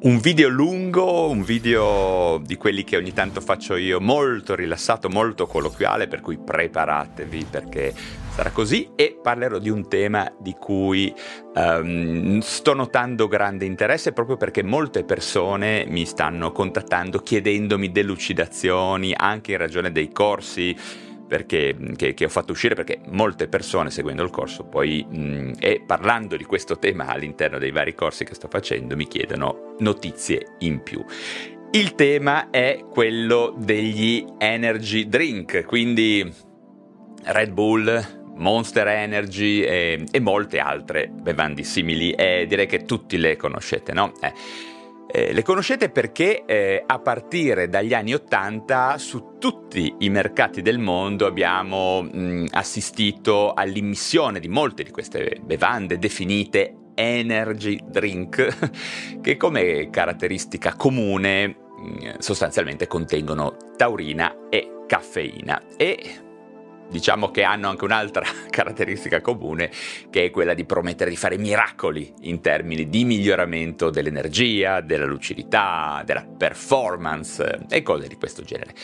Un video lungo, un video di quelli che ogni tanto faccio io, molto rilassato, molto colloquiale, per cui preparatevi perché sarà così. E parlerò di un tema di cui um, sto notando grande interesse proprio perché molte persone mi stanno contattando chiedendomi delucidazioni anche in ragione dei corsi perché, che, che, ho fatto uscire perché molte persone seguendo il corso poi mh, e parlando di questo tema all'interno dei vari corsi che sto facendo mi chiedono notizie in più. Il tema è quello degli energy drink, quindi Red Bull, Monster Energy e, e molte altre bevande simili e direi che tutti le conoscete, no? Eh. Eh, le conoscete perché eh, a partire dagli anni Ottanta su tutti i mercati del mondo abbiamo mh, assistito all'immissione di molte di queste bevande definite energy drink, che come caratteristica comune mh, sostanzialmente contengono taurina e caffeina. E diciamo che hanno anche un'altra caratteristica comune, che è quella di promettere di fare miracoli in termini di miglioramento dell'energia, della lucidità, della performance e cose di questo genere.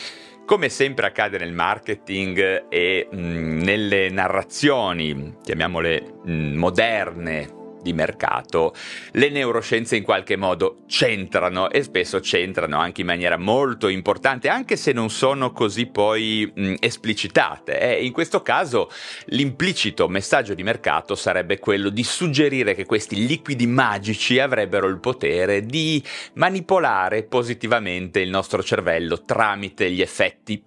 Come sempre accade nel marketing e mh, nelle narrazioni, chiamiamole mh, moderne, di mercato, le neuroscienze in qualche modo c'entrano e spesso c'entrano anche in maniera molto importante, anche se non sono così poi mh, esplicitate. Eh, in questo caso l'implicito messaggio di mercato sarebbe quello di suggerire che questi liquidi magici avrebbero il potere di manipolare positivamente il nostro cervello tramite gli effetti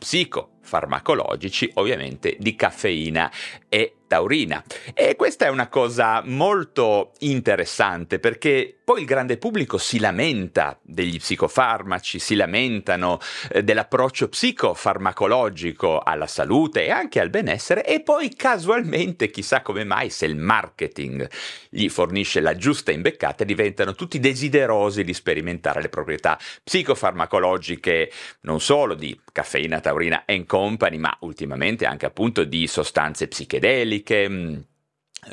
psicofarmacologici, ovviamente di caffeina e taurina. E questa è una cosa molto interessante perché poi il grande pubblico si lamenta degli psicofarmaci, si lamentano eh, dell'approccio psicofarmacologico alla salute e anche al benessere e poi casualmente, chissà come mai, se il marketing gli fornisce la giusta imbeccata, diventano tutti desiderosi di sperimentare le proprietà psicofarmacologiche non solo di caffeina, taurina e company, ma ultimamente anche appunto di sostanze psichedeliche mm,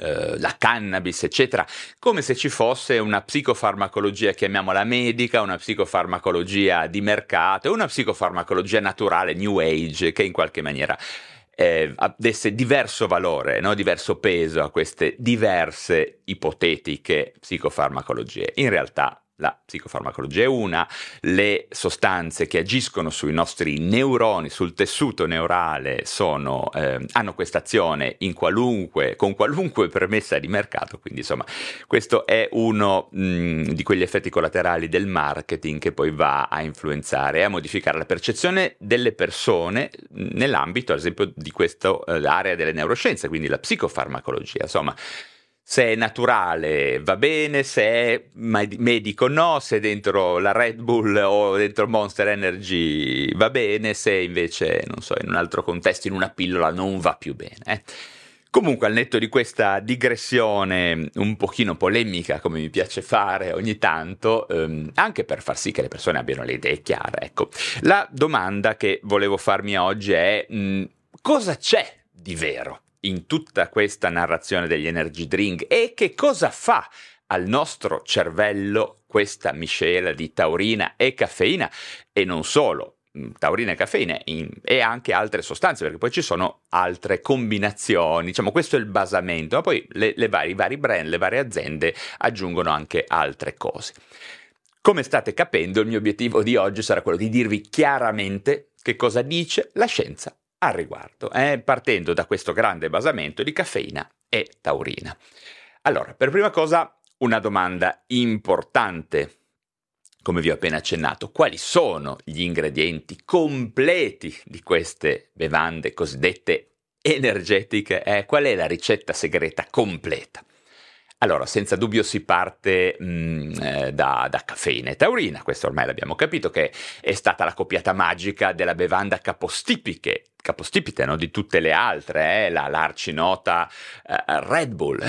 eh, la cannabis, eccetera, come se ci fosse una psicofarmacologia, chiamiamola medica, una psicofarmacologia di mercato una psicofarmacologia naturale, new age, che in qualche maniera eh, desse diverso valore, no? diverso peso a queste diverse ipotetiche psicofarmacologie. In realtà la psicofarmacologia è una, le sostanze che agiscono sui nostri neuroni, sul tessuto neurale, sono, eh, hanno questa azione qualunque, con qualunque premessa di mercato, quindi insomma questo è uno mh, di quegli effetti collaterali del marketing che poi va a influenzare e a modificare la percezione delle persone nell'ambito ad esempio di questa eh, area delle neuroscienze, quindi la psicofarmacologia, insomma se è naturale va bene, se è medico no, se è dentro la Red Bull o dentro Monster Energy va bene, se invece, non so, in un altro contesto, in una pillola non va più bene. Eh. Comunque, al netto di questa digressione un pochino polemica, come mi piace fare ogni tanto, ehm, anche per far sì che le persone abbiano le idee chiare, ecco, la domanda che volevo farmi oggi è mh, mm, cosa c'è di vero in tutta questa narrazione degli energy drink? E che cosa fa al nostro cervello questa miscela di taurina e caffeina? E non solo mm, taurina e caffeina in, e anche altre sostanze, perché poi ci sono altre combinazioni, diciamo questo è il basamento, ma poi le, le vari, i vari brand, le varie aziende aggiungono anche altre cose. Come state capendo, il mio obiettivo di oggi sarà quello di dirvi chiaramente che cosa dice la scienza al riguardo, eh, partendo da questo grande basamento di caffeina e taurina. Allora, per prima cosa, una domanda importante. Come vi ho appena accennato, quali sono gli ingredienti completi di queste bevande cosiddette energetiche? Eh, qual è la ricetta segreta completa? Allora, senza dubbio si parte mh, mm, eh, da, da, caffeina e taurina, questo ormai l'abbiamo capito che è stata la coppiata magica della bevanda capostipiche, capostipite no? di tutte le altre, eh? la, l'arcinota eh, Red Bull.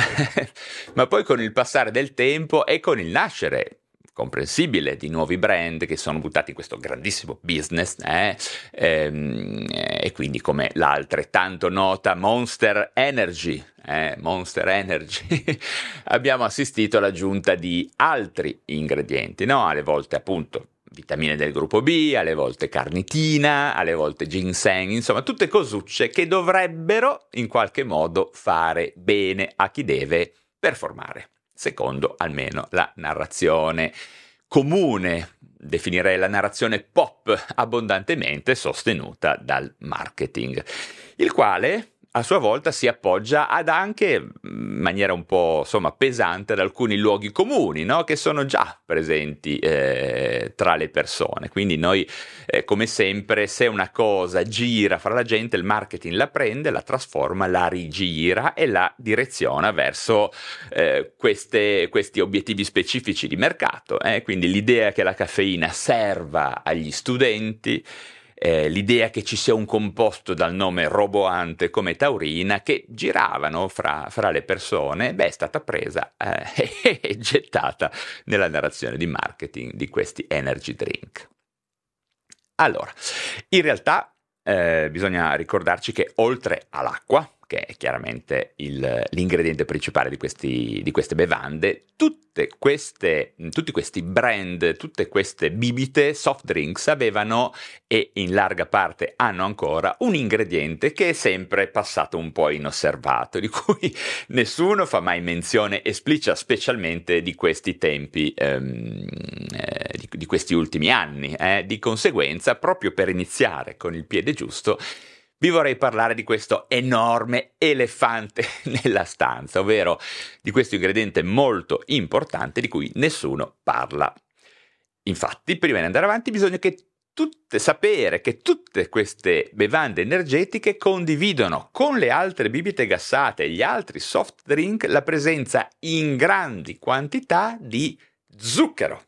Ma poi con il passare del tempo e con il nascere comprensibile di nuovi brand che sono buttati in questo grandissimo business eh? ehm, e quindi come l'altrettanto nota Monster Energy, eh? Monster Energy abbiamo assistito all'aggiunta di altri ingredienti, no? alle volte appunto vitamine del gruppo B, alle volte carnitina, alle volte ginseng, insomma tutte cosucce che dovrebbero in qualche modo fare bene a chi deve performare secondo almeno la narrazione comune, definirei la narrazione pop abbondantemente sostenuta dal marketing, il quale a sua volta si appoggia ad anche in maniera un po' insomma, pesante ad alcuni luoghi comuni no? che sono già presenti eh, tra le persone. Quindi noi, eh, come sempre, se una cosa gira fra la gente, il marketing la prende, la trasforma, la rigira e la direziona verso eh, queste, questi obiettivi specifici di mercato. Eh. Quindi l'idea che la caffeina serva agli studenti eh, l'idea che ci sia un composto dal nome roboante come taurina che giravano fra, fra le persone, beh, è stata presa eh, e gettata nella narrazione di marketing di questi energy drink. Allora, in realtà eh, bisogna ricordarci che oltre all'acqua, che è chiaramente il, l'ingrediente principale di, questi, di queste bevande, queste, tutti questi brand, tutte queste bibite soft drinks avevano e in larga parte hanno ancora un ingrediente che è sempre passato un po' inosservato, di cui nessuno fa mai menzione esplicita, specialmente di questi tempi, ehm, eh, di, di, questi ultimi anni. Eh. Di conseguenza, proprio per iniziare con il piede giusto, vi vorrei parlare di questo enorme elefante nella stanza, ovvero di questo ingrediente molto importante di cui nessuno parla. Infatti, prima di andare avanti, bisogna che tutte, sapere che tutte queste bevande energetiche condividono con le altre bibite gassate e gli altri soft drink la presenza in grandi quantità di zucchero.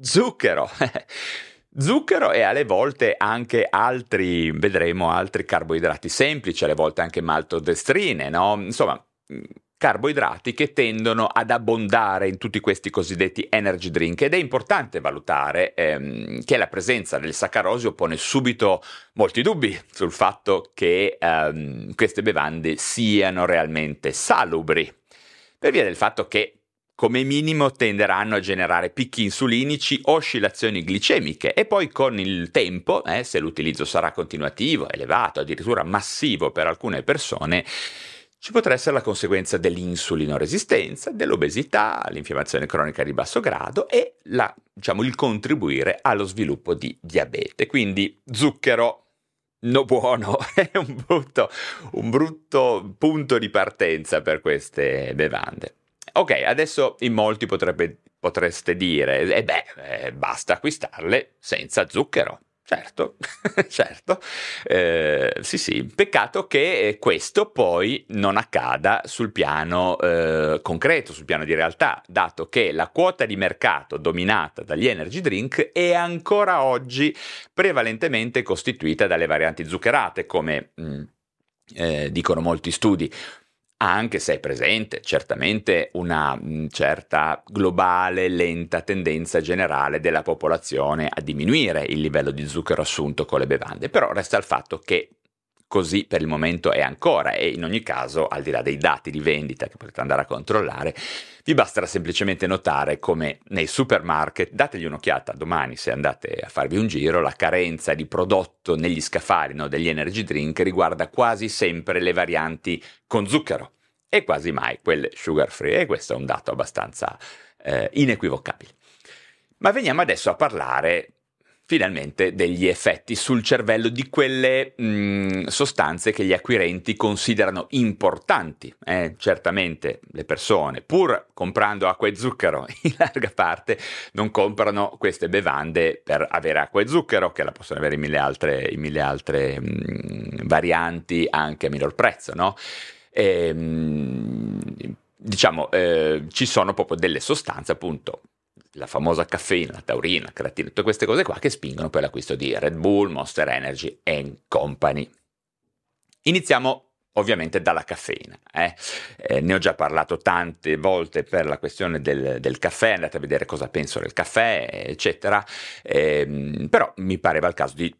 Zucchero! Zucchero e alle volte anche altri, vedremo, altri carboidrati semplici, alle volte anche maltodestrine, no? Insomma, mm, carboidrati che tendono ad abbondare in tutti questi cosiddetti energy drink ed è importante valutare ehm, che la presenza del saccarosio pone subito molti dubbi sul fatto che ehm, queste bevande siano realmente salubri per via del fatto che come minimo tenderanno a generare picchi insulinici, oscillazioni glicemiche e poi con il tempo, eh, se l'utilizzo sarà continuativo, elevato, addirittura massivo per alcune persone, ci potrà essere la conseguenza dell'insulinoresistenza, dell'obesità, l'infiammazione cronica di basso grado e la, diciamo, il contribuire allo sviluppo di diabete. Quindi zucchero no buono è un brutto, un brutto punto di partenza per queste bevande. Ok, adesso in molti potrebbe, potreste dire, eh beh, eh, basta acquistarle senza zucchero. Certo, certo, eh, sì sì, peccato che questo poi non accada sul piano eh, concreto, sul piano di realtà, dato che la quota di mercato dominata dagli energy drink è ancora oggi prevalentemente costituita dalle varianti zuccherate, come mh, mm, eh, dicono molti studi anche se è presente certamente una mm, certa globale, lenta tendenza generale della popolazione a diminuire il livello di zucchero assunto con le bevande, però resta il fatto che così per il momento è ancora e in ogni caso, al di là dei dati di vendita che potete andare a controllare, vi basterà semplicemente notare come nei supermarket, dategli un'occhiata domani se andate a farvi un giro, la carenza di prodotto negli scaffali no, degli energy drink riguarda quasi sempre le varianti con zucchero e quasi mai quelle sugar free e questo è un dato abbastanza eh, inequivocabile. Ma veniamo adesso a parlare finalmente degli effetti sul cervello di quelle mh, mm, sostanze che gli acquirenti considerano importanti. Eh, certamente le persone, pur comprando acqua e zucchero, in larga parte non comprano queste bevande per avere acqua e zucchero, che la possono avere in mille altre, in mille altre mh, mm, varianti anche a minor prezzo, no? E, ehm, diciamo, eh, ci sono proprio delle sostanze appunto la famosa caffeina, la taurina, la creatina, tutte queste cose qua che spingono per l'acquisto di Red Bull, Monster Energy e Company. Iniziamo ovviamente dalla caffeina. Eh. Eh, ne ho già parlato tante volte per la questione del, del, caffè, andate a vedere cosa penso del caffè, eccetera, eh, però mi pareva il caso di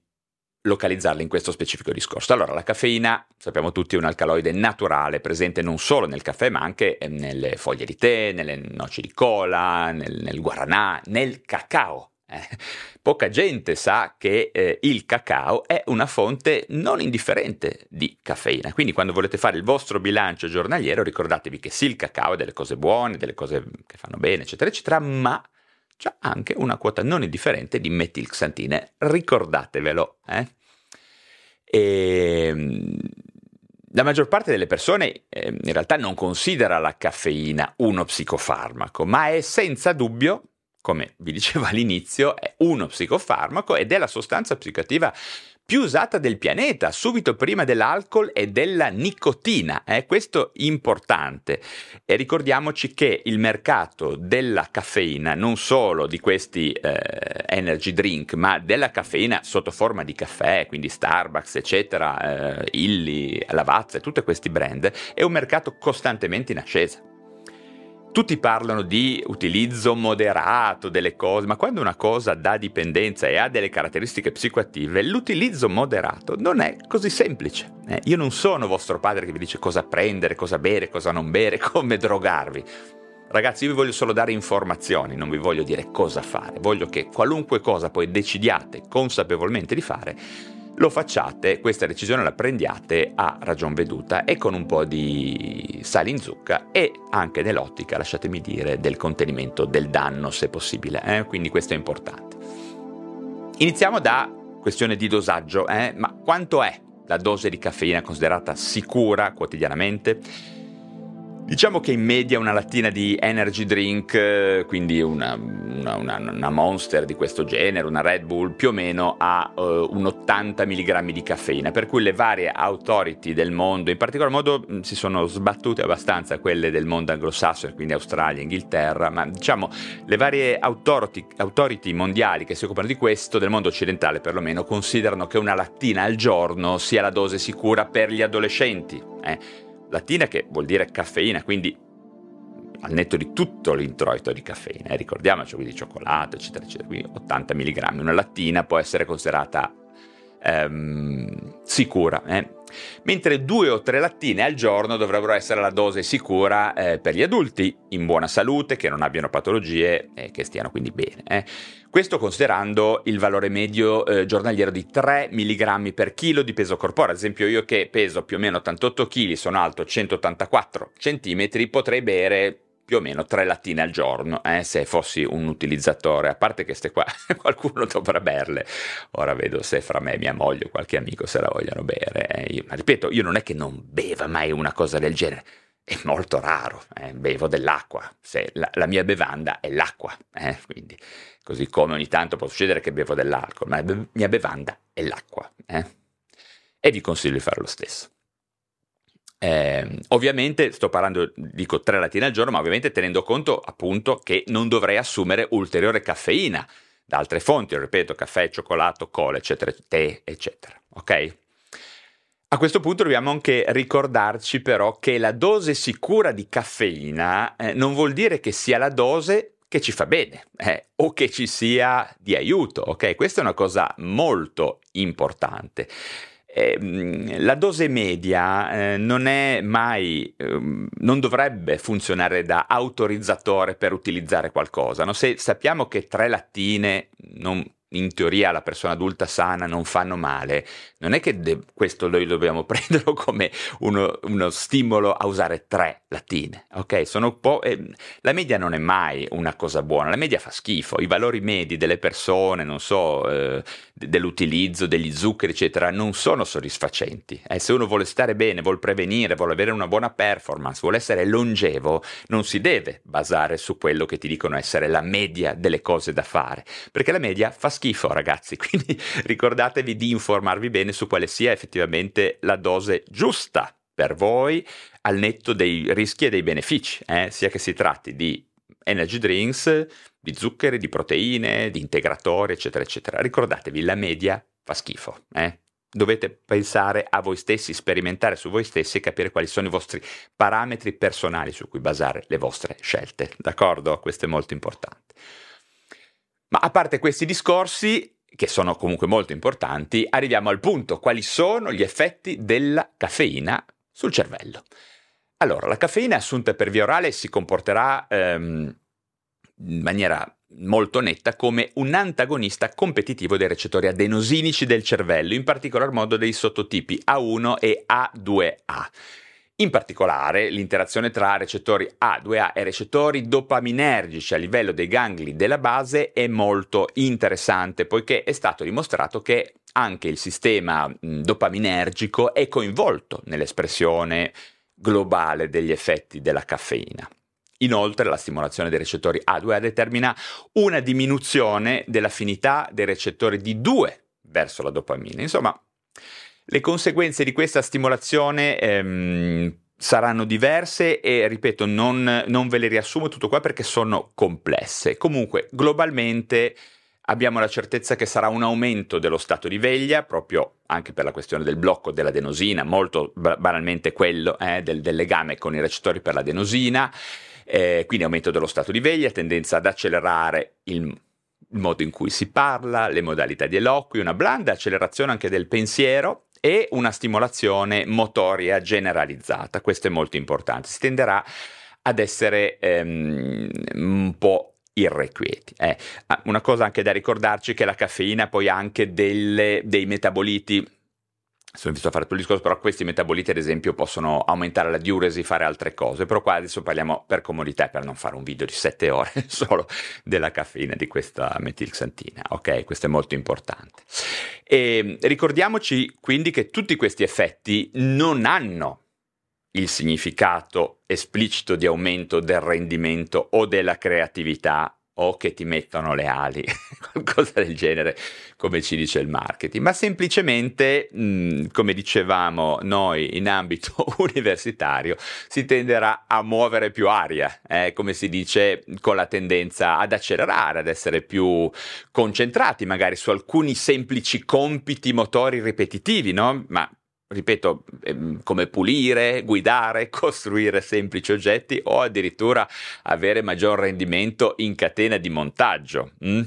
localizzarla in questo specifico discorso. Allora, la caffeina, sappiamo tutti, è un alcaloide naturale presente non solo nel caffè, ma anche eh, nelle foglie di tè, nelle noci di cola, nel, nel guaranà, nel cacao. Eh, poca gente sa che eh, il cacao è una fonte non indifferente di caffeina, quindi quando volete fare il vostro bilancio giornaliero ricordatevi che sì, il cacao è delle cose buone, delle cose che fanno bene, eccetera, eccetera, ma c'è anche una quota non indifferente di metilxantine, ricordatevelo. Eh? E, ehm, la maggior parte delle persone eh, in realtà non considera la caffeina uno psicofarmaco, ma è senza dubbio come vi dicevo all'inizio, è uno psicofarmaco ed è la sostanza psicoattiva più usata del pianeta, subito prima dell'alcol e della nicotina. Eh? Questo importante. E ricordiamoci che il mercato della caffeina, non solo di questi eh, energy drink, ma della caffeina sotto forma di caffè, quindi Starbucks, eccetera, eh, Illy, Lavazza e tutti questi brand, è un mercato costantemente in ascesa. Tutti parlano di utilizzo moderato delle cose, ma quando una cosa dà dipendenza e ha delle caratteristiche psicoattive, l'utilizzo moderato non è così semplice. Eh, io non sono vostro padre che vi dice cosa prendere, cosa bere, cosa non bere, come drogarvi. Ragazzi, io vi voglio solo dare informazioni, non vi voglio dire cosa fare. Voglio che qualunque cosa poi decidiate consapevolmente di fare, lo facciate, questa decisione la prendiate a ragion veduta e con un po' di sale in zucca e anche nell'ottica, lasciatemi dire, del contenimento del danno se possibile, eh? quindi questo è importante. Iniziamo da questione di dosaggio, eh? ma quanto è la dose di caffeina considerata sicura quotidianamente? Diciamo che in media una lattina di energy drink, quindi una, una, una, una monster di questo genere, una Red Bull, più o meno ha uh, un 80 mg di caffeina, per cui le varie authority del mondo, in particolar modo si sono sbattute abbastanza quelle del mondo anglosassone, quindi Australia, Inghilterra, ma diciamo le varie authority, authority mondiali che si occupano di questo, del mondo occidentale perlomeno, considerano che una lattina al giorno sia la dose sicura per gli adolescenti. Eh Lattina che vuol dire caffeina, quindi al netto di tutto l'introito di caffeina, eh, ricordiamoci, quindi cioccolato, eccetera, eccetera, quindi 80 mg, una lattina può essere considerata ehm, sicura, eh. Mentre due o tre lattine al giorno dovrebbero essere la dose sicura eh, per gli adulti in buona salute, che non abbiano patologie e che stiano quindi bene. Eh. Questo considerando il valore medio eh, giornaliero di 3 mg per chilo di peso corporeo. Ad esempio io che peso più o meno 88 kg, sono alto 184 cm, potrei bere più o meno tre lattine al giorno, eh, se fossi un utilizzatore, a parte che ste qua qualcuno dovrà berle, ora vedo se fra me e mia moglie o qualche amico se la vogliono bere, eh. io, ma ripeto, io non è che non beva mai una cosa del genere, è molto raro, eh, bevo dell'acqua, se la, la, mia bevanda è l'acqua, eh, quindi così come ogni tanto può succedere che bevo dell'alcol, ma la mia bevanda è l'acqua, eh. e vi consiglio di fare lo stesso. Eh, ovviamente sto parlando, dico tre lattine al giorno, ma ovviamente tenendo conto appunto che non dovrei assumere ulteriore caffeina da altre fonti, ripeto, caffè, cioccolato, cola, eccetera, tè, eccetera. Ok? A questo punto dobbiamo anche ricordarci però che la dose sicura di caffeina eh, non vuol dire che sia la dose che ci fa bene eh, o che ci sia di aiuto, ok? Questa è una cosa molto importante. Ehm, la dose media eh, non è mai, eh, non dovrebbe funzionare da autorizzatore per utilizzare qualcosa. No? Se sappiamo che tre lattine non in teoria alla persona adulta sana non fanno male, non è che de- questo noi dobbiamo prenderlo come uno, uno, stimolo a usare tre lattine, ok? Eh, la media non è mai una cosa buona, la media fa schifo, i valori medi delle persone, non so, eh, dell'utilizzo degli zuccheri, eccetera, non sono soddisfacenti. Eh, se uno vuole stare bene, vuole prevenire, vuole avere una buona performance, vuole essere longevo, non si deve basare su quello che ti dicono essere la media delle cose da fare, perché la media fa schifo, ragazzi, quindi ricordatevi di informarvi bene su quale sia effettivamente la dose giusta per voi al netto dei rischi e dei benefici, eh? sia che si tratti di energy drinks, di zuccheri, di proteine, di integratori, eccetera, eccetera. Ricordatevi, la media fa schifo. Eh? dovete pensare a voi stessi, sperimentare su voi stessi e capire quali sono i vostri parametri personali su cui basare le vostre scelte. D'accordo? Questo è molto importante. Ma a parte questi discorsi, che sono comunque molto importanti, arriviamo al punto, quali sono gli effetti della caffeina sul cervello. Allora, la caffeina assunta per via orale si comporterà ehm, in maniera molto netta come un antagonista competitivo dei recettori adenosinici del cervello, in particolar modo dei sottotipi A1 e A2A. In particolare, l'interazione tra recettori A2A e recettori dopaminergici a livello dei gangli della base è molto interessante, poiché è stato dimostrato che anche il sistema dopaminergico è coinvolto nell'espressione globale degli effetti della caffeina. Inoltre la stimolazione dei recettori A2A determina una diminuzione dell'affinità dei recettori D2 verso la dopamina. Insomma, le conseguenze di questa stimolazione ehm, saranno diverse e, ripeto, non, non ve le riassumo tutto qua perché sono complesse. Comunque, globalmente abbiamo la certezza che sarà un aumento dello stato di veglia, proprio anche per la questione del blocco dell'adenosina, molto banalmente quello eh, del, del legame con i recettori per l'adenosina eh, quindi aumento dello stato di veglia, tendenza ad accelerare il, il modo in cui si parla, le modalità di eloqui, una blanda accelerazione anche del pensiero e una stimolazione motoria generalizzata. Questo è molto importante. Si tenderà ad essere ehm, un po' irrequieti. Eh. Ah, una cosa anche da ricordarci è che la caffeina poi ha anche delle, dei metaboliti sono visto a fare tutto il discorso, però questi metaboliti ad esempio possono aumentare la diuresi, fare altre cose, però qua adesso parliamo per comodità per non fare un video di 7 ore solo della caffeina di questa metilxantina, ok? Questo è molto importante. E ricordiamoci quindi che tutti questi effetti non hanno il significato esplicito di aumento del rendimento o della creatività o che ti mettono le ali, qualcosa del genere, come ci dice il marketing, ma semplicemente, mh, come dicevamo noi in ambito universitario, si tenderà a muovere più aria, eh, come si dice, con la tendenza ad accelerare, ad essere più concentrati magari su alcuni semplici compiti motori ripetitivi, no? Ma ripeto, ehm, come pulire, guidare, costruire semplici oggetti o addirittura avere maggior rendimento in catena di montaggio. Mm?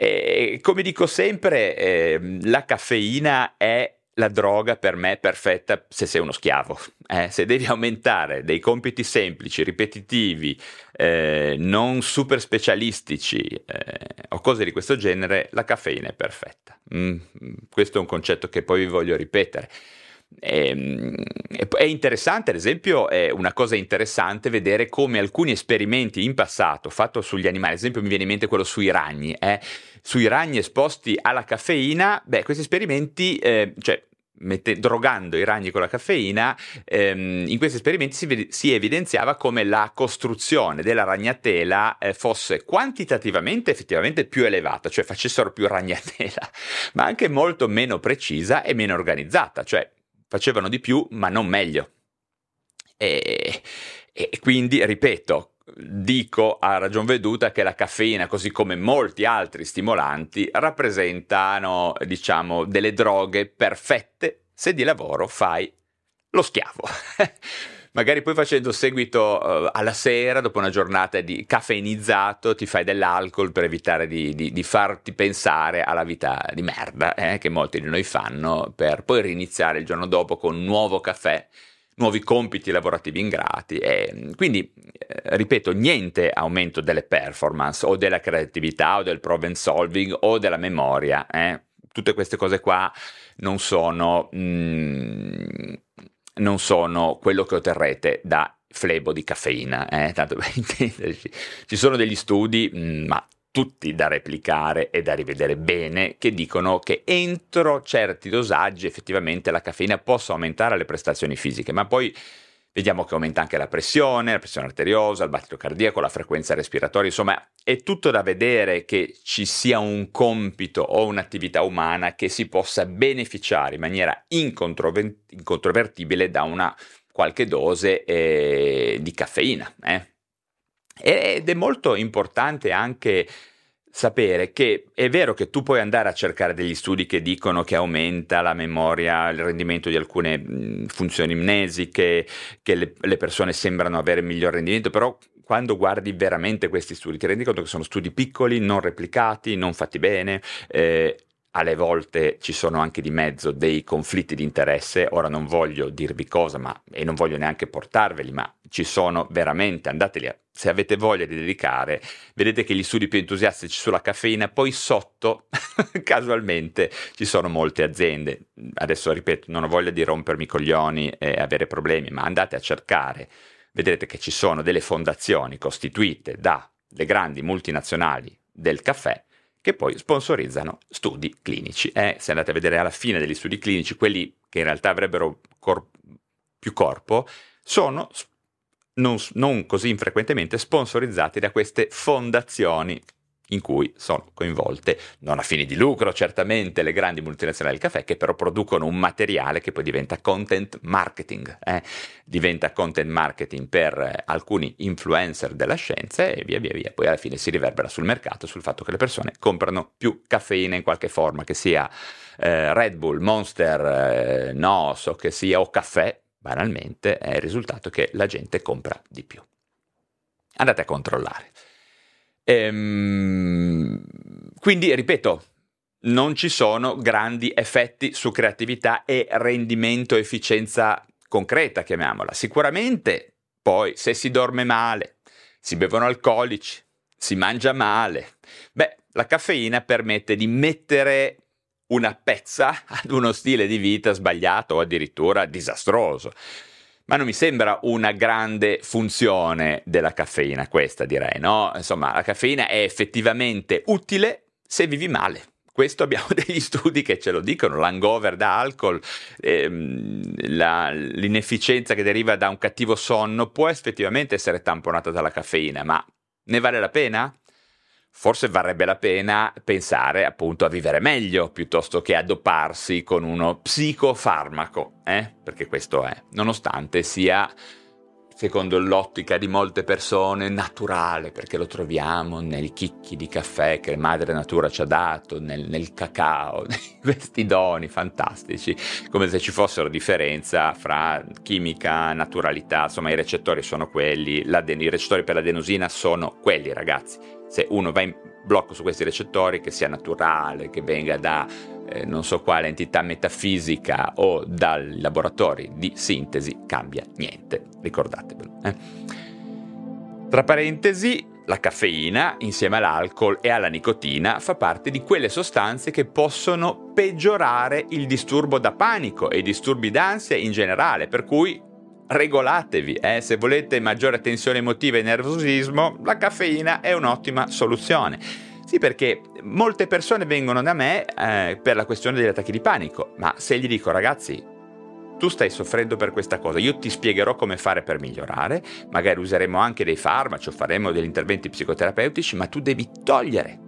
E, come dico sempre, eh, la caffeina è la droga per me perfetta se sei uno schiavo. Eh, se devi aumentare dei compiti semplici, ripetitivi, eh, non super specialistici eh, o cose di questo genere, la caffeina è perfetta. Mm, questo è un concetto che poi vi voglio ripetere. Ehm, è interessante, ad esempio, è una cosa interessante vedere come alcuni esperimenti in passato fatto sugli animali, ad esempio mi viene in mente quello sui ragni, eh, sui ragni esposti alla caffeina, beh, questi esperimenti, eh, cioè Mette, drogando i ragni con la caffeina, ehm, in questi esperimenti si, si, evidenziava come la costruzione della ragnatela eh, fosse quantitativamente effettivamente più elevata, cioè facessero più ragnatela, ma anche molto meno precisa e meno organizzata, cioè facevano di più ma non meglio. E, e quindi, ripeto, dico a ragion veduta che la caffeina, così come molti altri stimolanti, rappresentano, diciamo, delle droghe perfette se di lavoro fai lo schiavo. Magari poi facendo seguito uh, alla sera, dopo una giornata di caffeinizzato, ti fai dell'alcol per evitare di, di, di farti pensare alla vita di merda eh, che molti di noi fanno, per poi riniziare il giorno dopo con un nuovo caffè nuovi compiti lavorativi ingrati e quindi eh, ripeto niente aumento delle performance o della creatività o del problem solving o della memoria eh. tutte queste cose qua non sono mm, non sono quello che otterrete da flebo di caffeina, eh? tanto per intenderci. Ci sono degli studi, mm, ma tutti da replicare e da rivedere bene, che dicono che entro certi dosaggi effettivamente la caffeina possa aumentare le prestazioni fisiche, ma poi vediamo che aumenta anche la pressione, la pressione arteriosa, il battito cardiaco, la frequenza respiratoria, insomma è tutto da vedere che ci sia un compito o un'attività umana che si possa beneficiare in maniera incontrovertibile da una qualche dose eh, di caffeina. Eh? Ed è molto importante anche sapere che è vero che tu puoi andare a cercare degli studi che dicono che aumenta la memoria, il rendimento di alcune mh, funzioni mnesiche, che le, le persone sembrano avere miglior rendimento, però quando guardi veramente questi studi ti rendi conto che sono studi piccoli, non replicati, non fatti bene, eh, alle volte ci sono anche di mezzo dei conflitti di interesse, ora non voglio dirvi cosa ma, e non voglio neanche portarveli, ma ci sono veramente, andateli a, se avete voglia di dedicare, vedete che gli studi più entusiastici sulla caffeina, poi sotto casualmente ci sono molte aziende, adesso ripeto, non ho voglia di rompermi i coglioni e avere problemi, ma andate a cercare, vedrete che ci sono delle fondazioni costituite dalle grandi multinazionali del caffè che poi sponsorizzano studi clinici. Eh, se andate a vedere alla fine degli studi clinici, quelli che in realtà avrebbero cor- più corpo, sono non, non così infrequentemente sponsorizzati da queste fondazioni in cui sono coinvolte, non a fini di lucro certamente, le grandi multinazionali del caffè, che però producono un materiale che poi diventa content marketing, eh? diventa content marketing per eh, alcuni influencer della scienza e via via via, poi alla fine si riverbera sul mercato sul fatto che le persone comprano più caffeina in qualche forma, che sia eh, Red Bull, Monster, eh, NOS o che sia o caffè, banalmente è il risultato che la gente compra di più. Andate a controllare. Ehm, quindi, ripeto, non ci sono grandi effetti su creatività e rendimento, efficienza concreta, chiamiamola. Sicuramente, poi, se si dorme male, si bevono alcolici, si mangia male, beh, la caffeina permette di mettere una pezza ad uno stile di vita sbagliato o addirittura disastroso ma non mi sembra una grande funzione della caffeina questa direi, no? Insomma, la caffeina è effettivamente utile se vivi male. Questo abbiamo degli studi che ce lo dicono, l'hangover da alcol, ehm, la, l'inefficienza che deriva da un cattivo sonno può effettivamente essere tamponata dalla caffeina, ma ne vale la pena? Forse varrebbe la pena pensare appunto a vivere meglio piuttosto che a con uno psicofarmaco, eh? perché questo è, nonostante sia secondo l'ottica di molte persone, naturale, perché lo troviamo nei chicchi di caffè che madre natura ci ha dato, nel, nel cacao, nei questi doni fantastici, come se ci fossero differenza fra chimica, naturalità, insomma i recettori sono quelli, i recettori per l'adenosina sono quelli ragazzi. Se uno va in blocco su questi recettori, che sia naturale, che venga da eh, non so quale entità metafisica o dai laboratori di sintesi, cambia niente, ricordatevelo. Eh. Tra parentesi, la caffeina, insieme all'alcol e alla nicotina, fa parte di quelle sostanze che possono peggiorare il disturbo da panico e i disturbi d'ansia in generale, per cui regolatevi, eh? se volete maggiore tensione emotiva e nervosismo, la caffeina è un'ottima soluzione. Sì, perché molte persone vengono da me eh, per la questione degli attacchi di panico, ma se gli dico ragazzi, tu stai soffrendo per questa cosa, io ti spiegherò come fare per migliorare, magari useremo anche dei farmaci o faremo degli interventi psicoterapeutici, ma tu devi togliere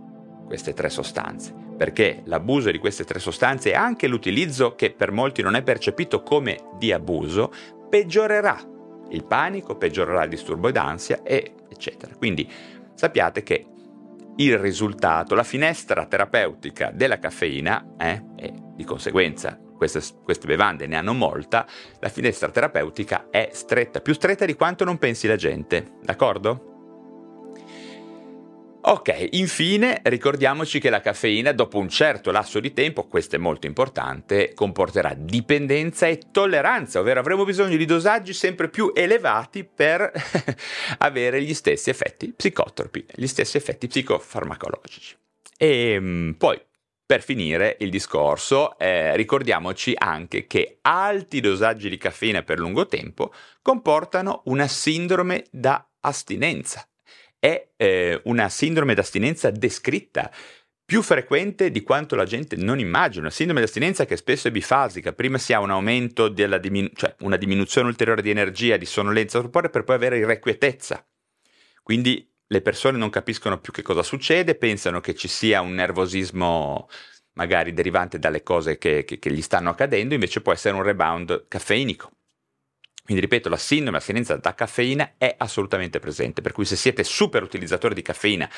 queste tre sostanze, perché l'abuso di queste tre sostanze e anche l'utilizzo che per molti non è percepito come di abuso, peggiorerà il panico, peggiorerà il disturbo d'ansia, e eccetera. Quindi sappiate che il risultato, la finestra terapeutica della caffeina, eh, e di conseguenza queste, queste, bevande ne hanno molta, la finestra terapeutica è stretta, più stretta di quanto non pensi la gente, d'accordo? Ok, infine ricordiamoci che la caffeina dopo un certo lasso di tempo, questo è molto importante, comporterà dipendenza e tolleranza, ovvero avremo bisogno di dosaggi sempre più elevati per avere gli stessi effetti psicotropi, gli stessi effetti psicofarmacologici. E ehm, poi, per finire il discorso, eh, ricordiamoci anche che alti dosaggi di caffeina per lungo tempo comportano una sindrome da astinenza è eh, una sindrome d'astinenza descritta più frequente di quanto la gente non immagina, una sindrome d'astinenza che spesso è bifasica, prima si ha un aumento della diminu- cioè una diminuzione ulteriore di energia, di sonnolenza corporea per poi avere irrequietezza. Quindi le persone non capiscono più che cosa succede, pensano che ci sia un nervosismo magari derivante dalle cose che, che, che gli stanno accadendo, invece può essere un rebound caffeinico. Quindi ripeto, la sindrome astinenza da caffeina è assolutamente presente, per cui se siete super utilizzatori di caffeina,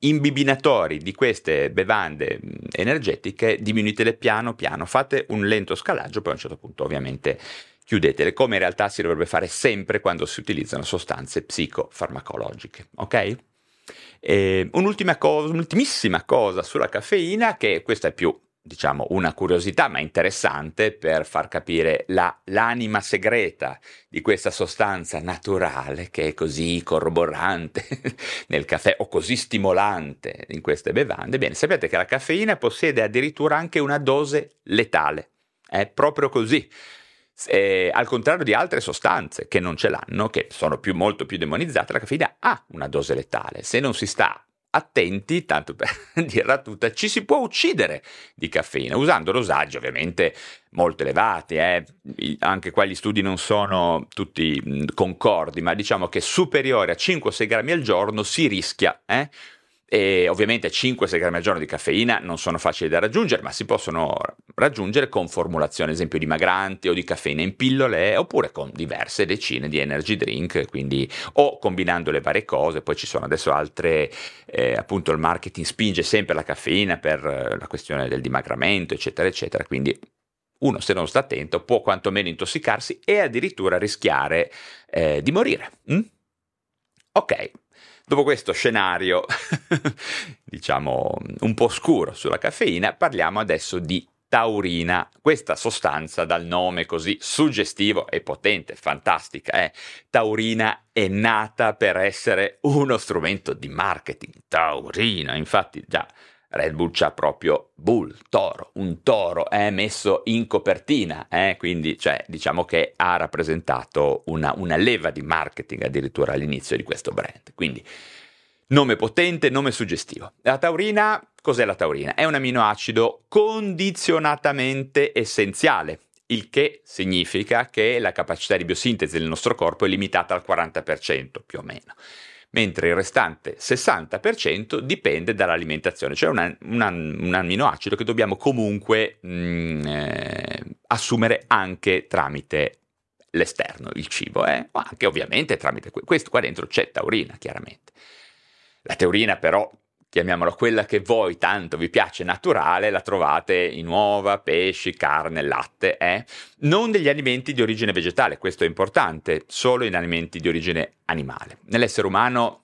imbibinatori di queste bevande energetiche, diminuitele piano piano, fate un lento scalaggio, poi a un certo punto ovviamente chiudetele, come in realtà si dovrebbe fare sempre quando si utilizzano sostanze psicofarmacologiche, ok? E un'ultima cosa, un'ultimissima cosa sulla caffeina, che questa è più diciamo, una curiosità, ma interessante per far capire la, l'anima segreta di questa sostanza naturale che è così corroborante nel caffè o così stimolante in queste bevande. Bene, sapete che la caffeina possiede addirittura anche una dose letale. È proprio così. Eh, al contrario di altre sostanze che non ce l'hanno, che sono più, molto più demonizzate, la caffeina ha una dose letale. Se non si sta attenti, tanto per dirla tutta, ci si può uccidere di caffeina, usando dosaggi ovviamente molto elevati, eh. anche qua gli studi non sono tutti concordi, ma diciamo che superiore a 5-6 grammi al giorno si rischia eh, e ovviamente 5-6 grammi al giorno di caffeina non sono facili da raggiungere, ma si possono raggiungere con formulazioni, ad esempio, dimagranti o di caffeina in pillole, oppure con diverse decine di energy drink, quindi o combinando le varie cose, poi ci sono adesso altre, eh, appunto il marketing spinge sempre la caffeina per eh, la questione del dimagramento, eccetera, eccetera, quindi uno se non sta attento può quantomeno intossicarsi e addirittura rischiare eh, di morire. Mm? Ok, Dopo questo scenario, diciamo, un po' scuro sulla caffeina, parliamo adesso di taurina, questa sostanza dal nome così suggestivo e potente, fantastica, eh? taurina è nata per essere uno strumento di marketing, taurina, infatti già Red Bull c'ha proprio Bull, toro, un toro eh, messo in copertina, eh? quindi cioè, diciamo che ha rappresentato una, una leva di marketing addirittura all'inizio di questo brand. Quindi nome potente, nome suggestivo. La taurina, cos'è la taurina? È un aminoacido condizionatamente essenziale, il che significa che la capacità di biosintesi del nostro corpo è limitata al 40% più o meno mentre il restante 60% dipende dall'alimentazione, cioè una, una, un amminoacido che dobbiamo comunque mh, mm, eh, assumere anche tramite l'esterno, il cibo, eh? anche ovviamente tramite questo qua dentro c'è taurina, chiaramente. La taurina però chiamiamola quella che voi tanto vi piace naturale, la trovate in uova, pesci, carne, latte, eh? non degli alimenti di origine vegetale, questo è importante, solo in alimenti di origine animale. Nell'essere umano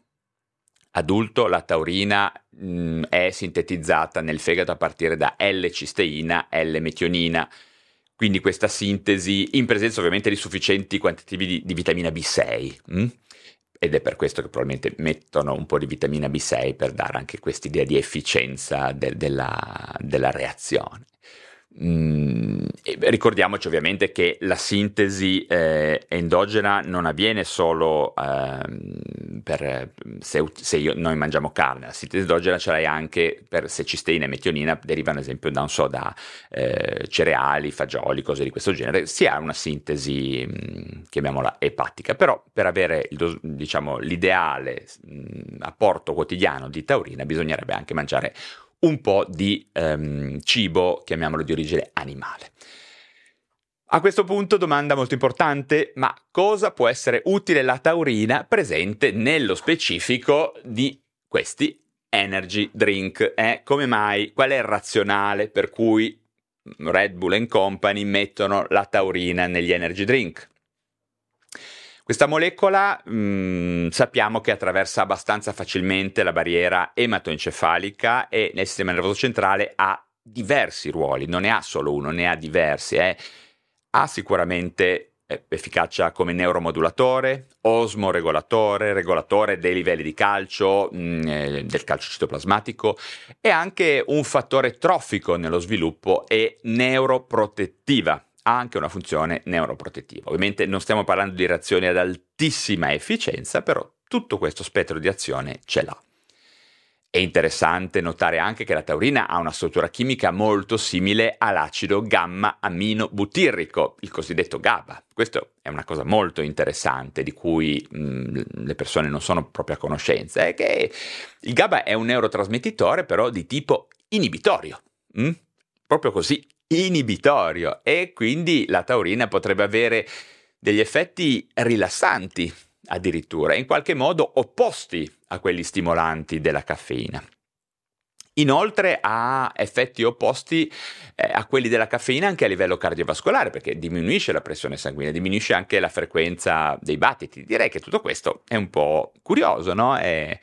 adulto la taurina mh, mm, è sintetizzata nel fegato a partire da L-cisteina, L-metionina, quindi questa sintesi in presenza ovviamente di sufficienti quantitativi di, di vitamina B6. Mh? Ed è per questo che probabilmente mettono un po' di vitamina B6 per dare anche quest'idea di efficienza de- della, della reazione. Mm, ricordiamoci ovviamente che la sintesi eh, endogena non avviene solo eh, per, se, se io, noi mangiamo carne, la sintesi endogena ce l'hai anche per se cisteina e metionina derivano ad esempio da, so, da eh, cereali, fagioli, cose di questo genere, si ha una sintesi, mh, mm, chiamiamola epatica, però per avere il, diciamo, l'ideale mh, mm, apporto quotidiano di taurina bisognerebbe anche mangiare un po' di ehm, cibo, chiamiamolo di origine animale. A questo punto domanda molto importante, ma cosa può essere utile la taurina presente nello specifico di questi energy drink? Eh? Come mai? Qual è il razionale per cui Red Bull Company mettono la taurina negli energy drink? Questa molecola mh, mm, sappiamo che attraversa abbastanza facilmente la barriera ematoencefalica e nel sistema nervoso centrale ha diversi ruoli, non ne ha solo uno, ne ha diversi. Eh. Ha sicuramente eh, efficacia come neuromodulatore, osmoregolatore, regolatore dei livelli di calcio, mm, eh, del calcio citoplasmatico e anche un fattore trofico nello sviluppo e neuroprotettiva ha anche una funzione neuroprotettiva. Ovviamente non stiamo parlando di reazioni ad altissima efficienza, però tutto questo spettro di azione ce l'ha. È interessante notare anche che la taurina ha una struttura chimica molto simile all'acido gamma-aminobutirrico, il cosiddetto GABA. Questa è una cosa molto interessante di cui mh, le persone non sono proprio a conoscenza, è che il GABA è un neurotrasmettitore però di tipo inibitorio. Mh? Proprio così, inibitorio e quindi la taurina potrebbe avere degli effetti rilassanti addirittura, in qualche modo opposti a quelli stimolanti della caffeina. Inoltre ha effetti opposti eh, a quelli della caffeina anche a livello cardiovascolare perché diminuisce la pressione sanguigna, diminuisce anche la frequenza dei battiti. Direi che tutto questo è un po' curioso, no? È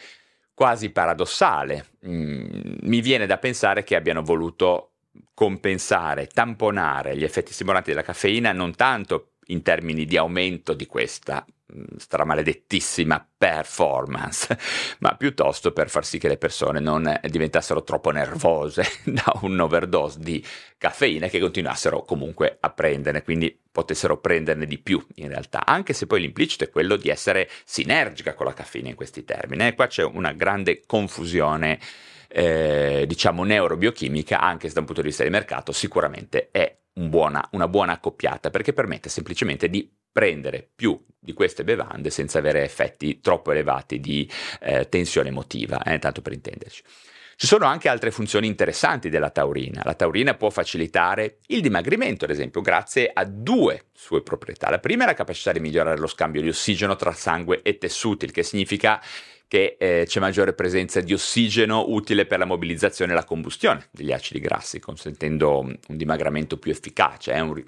quasi paradossale. Mm, mi viene da pensare che abbiano voluto compensare, tamponare gli effetti stimolanti della caffeina non tanto in termini di aumento di questa mm, stramaledettissima performance, ma piuttosto per far sì che le persone non diventassero troppo nervose da un overdose di caffeina e che continuassero comunque a prenderne, quindi potessero prenderne di più in realtà, anche se poi l'implicito è quello di essere sinergica con la caffeina in questi termini. E qua c'è una grande confusione eh, diciamo neurobiochimica, anche da un punto di vista di mercato sicuramente è un buona, una buona accoppiata perché permette semplicemente di prendere più di queste bevande senza avere effetti troppo elevati di eh, tensione emotiva, eh, tanto per intenderci. Ci sono anche altre funzioni interessanti della taurina. La taurina può facilitare il dimagrimento, ad esempio, grazie a due sue proprietà. La prima è la capacità di migliorare lo scambio di ossigeno tra sangue e tessuti, il che significa che eh, c'è maggiore presenza di ossigeno utile per la mobilizzazione e la combustione degli acidi grassi, consentendo un dimagramento più efficace. Eh, un,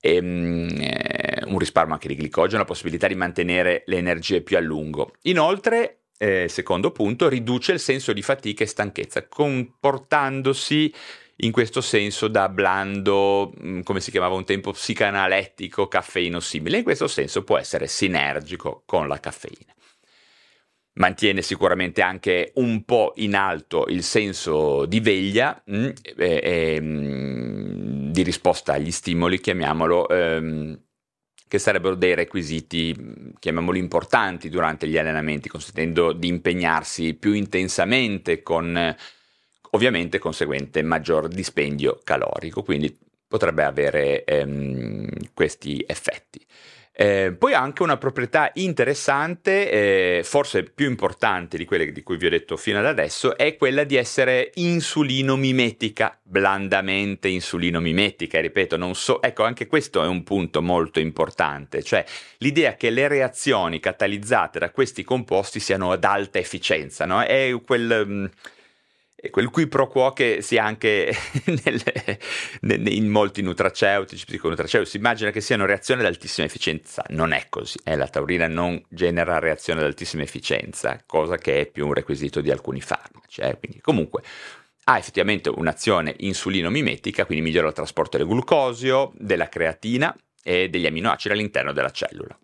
ehm, eh, un risparmio anche di glicogeno, la possibilità di mantenere le energie più a lungo. Inoltre, eh, secondo punto, riduce il senso di fatica e stanchezza, comportandosi in questo senso da blando, mm, come si chiamava un tempo, psicanaletico, caffeino simile. In questo senso può essere sinergico con la caffeina mantiene sicuramente anche un po' in alto il senso di veglia, mh, mm, e, e, mm, di risposta agli stimoli, chiamiamolo, ehm, che sarebbero dei requisiti, mm, chiamiamoli importanti durante gli allenamenti, consentendo di impegnarsi più intensamente con ovviamente conseguente maggior dispendio calorico, quindi potrebbe avere ehm, questi effetti. Eh, poi ha anche una proprietà interessante, eh, forse più importante di quelle di cui vi ho detto fino ad adesso, è quella di essere insulino-mimetica, blandamente insulino-mimetica. Ripeto, non so, ecco, anche questo è un punto molto importante, cioè l'idea che le reazioni catalizzate da questi composti siano ad alta efficienza, no? È quel... Mh, mm, quel qui pro quo che si ha anche nel, in molti nutraceutici, psiconutraceutici, si immagina che siano reazioni ad altissima efficienza, non è così, eh, la taurina non genera reazione ad altissima efficienza, cosa che è più un requisito di alcuni farmaci, eh, quindi comunque ha effettivamente un'azione insulino-mimetica, quindi migliora il trasporto del glucosio, della creatina e degli aminoacidi all'interno della cellula.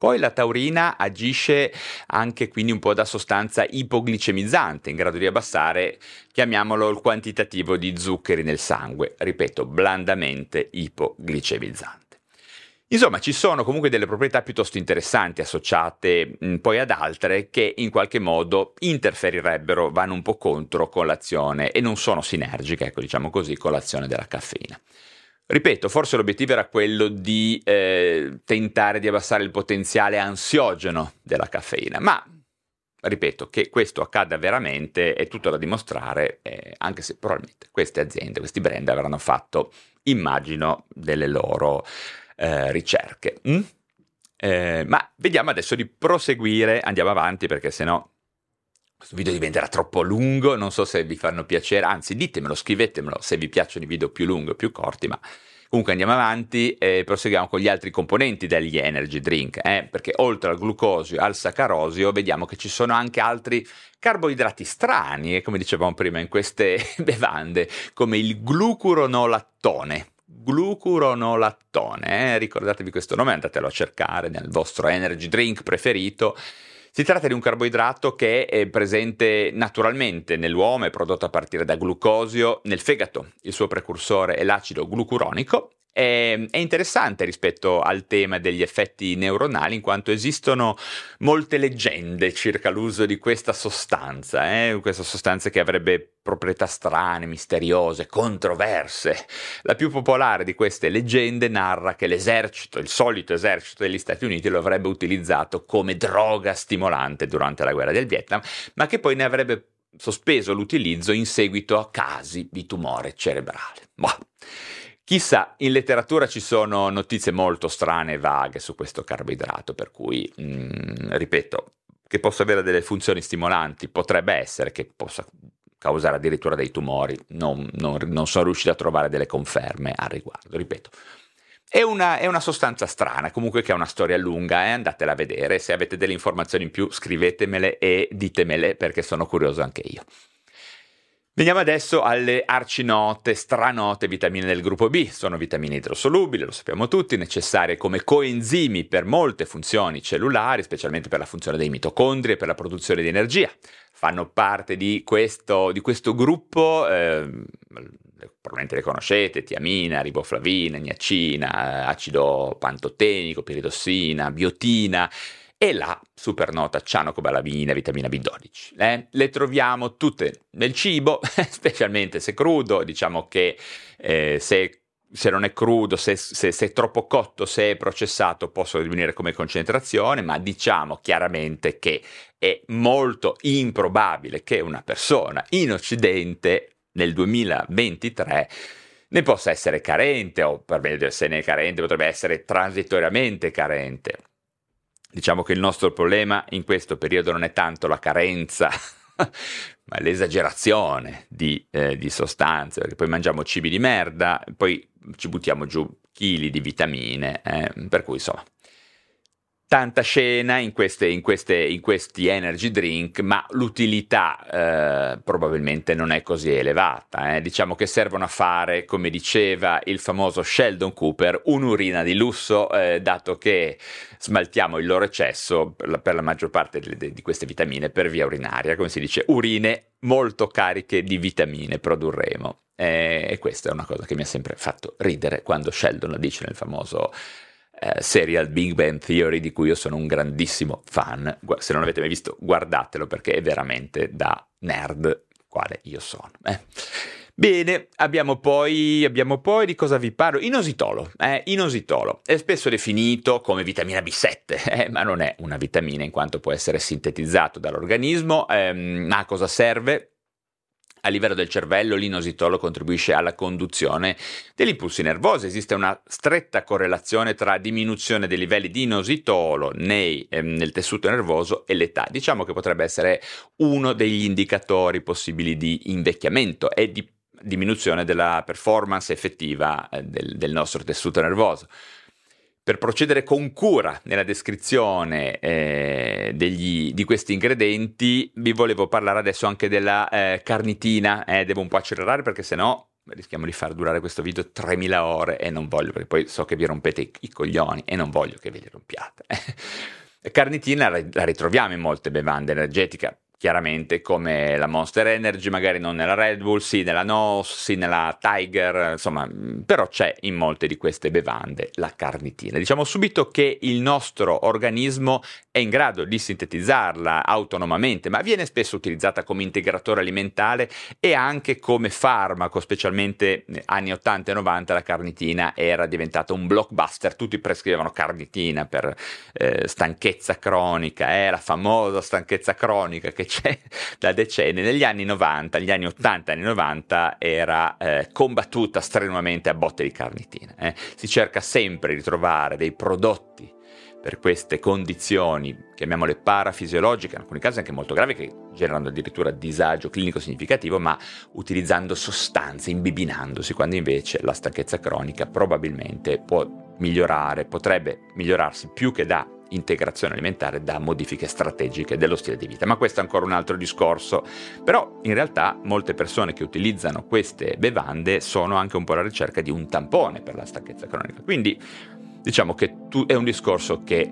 Poi la taurina agisce anche quindi un po' da sostanza ipoglicemizzante, in grado di abbassare, chiamiamolo, il quantitativo di zuccheri nel sangue, ripeto, blandamente ipoglicemizzante. Insomma, ci sono comunque delle proprietà piuttosto interessanti associate mh, poi ad altre che in qualche modo interferirebbero, vanno un po' contro con l'azione e non sono sinergiche, ecco diciamo così, con l'azione della caffeina. Ripeto, forse l'obiettivo era quello di eh, tentare di abbassare il potenziale ansiogeno della caffeina, ma ripeto che questo accada veramente è tutto da dimostrare, eh, anche se probabilmente queste aziende, questi brand avranno fatto, immagino, delle loro eh, ricerche. Mm? Eh, ma vediamo adesso di proseguire, andiamo avanti perché sennò questo video diventerà troppo lungo, non so se vi fanno piacere, anzi ditemelo, scrivetemelo se vi piacciono i video più lunghi o più corti, ma comunque andiamo avanti e proseguiamo con gli altri componenti degli energy drink, eh? perché oltre al glucosio e al saccarosio vediamo che ci sono anche altri carboidrati strani, come dicevamo prima in queste bevande, come il glucuronolattone, glucuronolattone, eh? ricordatevi questo nome, andatelo a cercare nel vostro energy drink preferito si tratta di un carboidrato che è presente naturalmente nell'uomo, è prodotto a partire da glucosio nel fegato. Il suo precursore è l'acido glucuronico è, interessante rispetto al tema degli effetti neuronali in quanto esistono molte leggende circa l'uso di questa sostanza, eh? questa sostanza che avrebbe proprietà strane, misteriose, controverse. La più popolare di queste leggende narra che l'esercito, il solito esercito degli Stati Uniti, lo avrebbe utilizzato come droga stimolante durante la guerra del Vietnam, ma che poi ne avrebbe sospeso l'utilizzo in seguito a casi di tumore cerebrale. Boh. Chissà, in letteratura ci sono notizie molto strane e vaghe su questo carboidrato, per cui, mh, mm, ripeto, che possa avere delle funzioni stimolanti, potrebbe essere che possa causare addirittura dei tumori, non, non, non sono riuscito a trovare delle conferme al riguardo, ripeto. È una, è una, sostanza strana, comunque che ha una storia lunga, eh? andatela a vedere, se avete delle informazioni in più scrivetemele e ditemele perché sono curioso anche io. Veniamo adesso alle arcinote, stranote vitamine del gruppo B. Sono vitamine idrosolubili, lo sappiamo tutti, necessarie come coenzimi per molte funzioni cellulari, specialmente per la funzione dei mitocondri e per la produzione di energia. Fanno parte di questo, di questo gruppo, eh, probabilmente le conoscete, tiamina, riboflavina, niacina, acido pantotenico, piridossina, biotina e la supernota cianocobalamina, vitamina B12. Eh? Le troviamo tutte nel cibo, specialmente se crudo, diciamo che eh, se, se, non è crudo, se, se, se, è troppo cotto, se è processato possono diminuire come concentrazione, ma diciamo chiaramente che è molto improbabile che una persona in Occidente nel 2023 ne possa essere carente o per meglio se ne è carente potrebbe essere transitoriamente carente. Diciamo che il nostro problema in questo periodo non è tanto la carenza, ma l'esagerazione di, eh, di, sostanze, perché poi mangiamo cibi di merda, poi ci buttiamo giù chili di vitamine, eh, per cui insomma tanta scena in, queste, in, queste, in, questi energy drink, ma l'utilità eh, probabilmente non è così elevata. Eh. Diciamo che servono a fare, come diceva il famoso Sheldon Cooper, un'urina di lusso, eh, dato che smaltiamo il loro eccesso per la, la maggior parte di, di queste vitamine per via urinaria, come si dice, urine molto cariche di vitamine produrremo. Eh, e questa è una cosa che mi ha sempre fatto ridere quando Sheldon lo dice nel famoso eh, serial Big Bang Theory di cui io sono un grandissimo fan. Se non l'avete mai visto, guardatelo perché è veramente da nerd quale io sono. Eh. Bene, abbiamo poi, abbiamo poi, di cosa vi parlo? Inositolo. Eh, inositolo è spesso definito come vitamina B7, eh, ma non è una vitamina in quanto può essere sintetizzato dall'organismo. Eh, a cosa serve? A livello del cervello l'inositolo contribuisce alla conduzione degli impulsi nervosi, esiste una stretta correlazione tra diminuzione dei livelli di inositolo nei, ehm, nel tessuto nervoso e l'età. Diciamo che potrebbe essere uno degli indicatori possibili di invecchiamento e di diminuzione della performance effettiva eh, del, del nostro tessuto nervoso. Per procedere con cura nella descrizione eh, degli, di questi ingredienti, vi volevo parlare adesso anche della eh, carnitina. Eh, devo un po' accelerare perché sennò rischiamo di far durare questo video 3000 ore e non voglio, perché poi so che vi rompete i, i coglioni e non voglio che ve li rompiate. carnitina la ritroviamo in molte bevande energetiche, chiaramente come la Monster Energy, magari non nella Red Bull, sì nella NOS, sì nella Tiger, insomma, però c'è in molte di queste bevande la carnitina. Diciamo subito che il nostro organismo è in grado di sintetizzarla autonomamente, ma viene spesso utilizzata come integratore alimentare e anche come farmaco, specialmente anni 80 e 90 la carnitina era diventata un blockbuster, tutti prescrivevano carnitina per eh, stanchezza cronica, eh, la famosa stanchezza cronica che c'è da decenni, negli anni 90, negli anni 80, anni 90 era eh, combattuta strenuamente a botte di carnitina. Eh. Si cerca sempre di trovare dei prodotti per queste condizioni, chiamiamole parafisiologiche, in alcuni casi anche molto gravi, che generano addirittura disagio clinico significativo, ma utilizzando sostanze, imbibinandosi, quando invece la stanchezza cronica probabilmente può migliorare, potrebbe migliorarsi più che da integrazione alimentare da modifiche strategiche dello stile di vita. Ma questo è ancora un altro discorso. Però in realtà molte persone che utilizzano queste bevande sono anche un po' alla ricerca di un tampone per la stanchezza cronica. Quindi diciamo che tu, è un discorso che è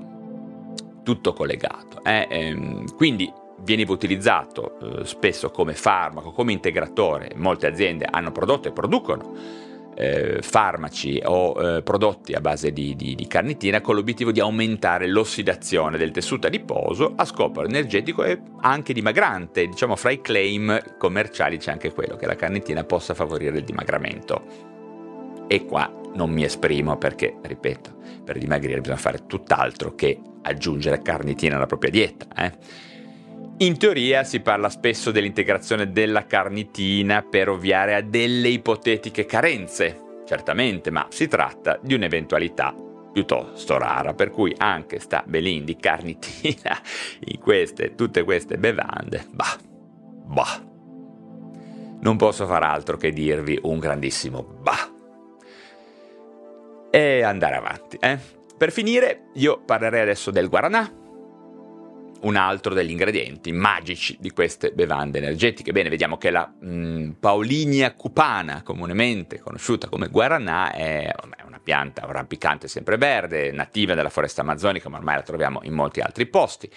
tutto collegato. Eh? Ehm, quindi veniva utilizzato eh, spesso come farmaco, come integratore. Molte aziende hanno prodotto e producono eh, farmaci o eh, prodotti a base di, di, di, carnitina con l'obiettivo di aumentare l'ossidazione del tessuto adiposo a scopo energetico e anche dimagrante. Diciamo fra i claim commerciali c'è anche quello che la carnitina possa favorire il dimagramento. E qua non mi esprimo perché, ripeto, per dimagrire bisogna fare tutt'altro che aggiungere carnitina alla propria dieta. Eh? In teoria si parla spesso dell'integrazione della carnitina per ovviare a delle ipotetiche carenze, certamente, ma si tratta di un'eventualità piuttosto rara, per cui anche sta belin di carnitina in queste, tutte queste bevande, bah, bah. Non posso far altro che dirvi un grandissimo bah. E andare avanti, eh? Per finire, io parlerei adesso del guaranà, un altro degli ingredienti magici di queste bevande energetiche. Bene, vediamo che la mh, mm, Paulinia cupana, comunemente conosciuta come guaranà, è una pianta rampicante sempreverde, nativa della foresta amazzonica, ma ormai la troviamo in molti altri posti.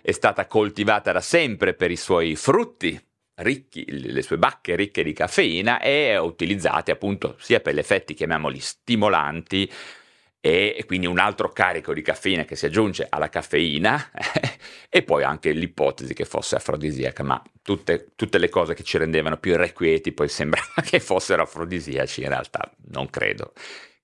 È stata coltivata da sempre per i suoi frutti, ricchi, le sue bacche ricche di caffeina e utilizzate appunto sia per gli effetti, chiamiamoli stimolanti, e quindi un altro carico di caffeina che si aggiunge alla caffeina e poi anche l'ipotesi che fosse afrodisiaca, ma tutte, tutte, le cose che ci rendevano più irrequieti poi sembra che fossero afrodisiaci, in realtà non credo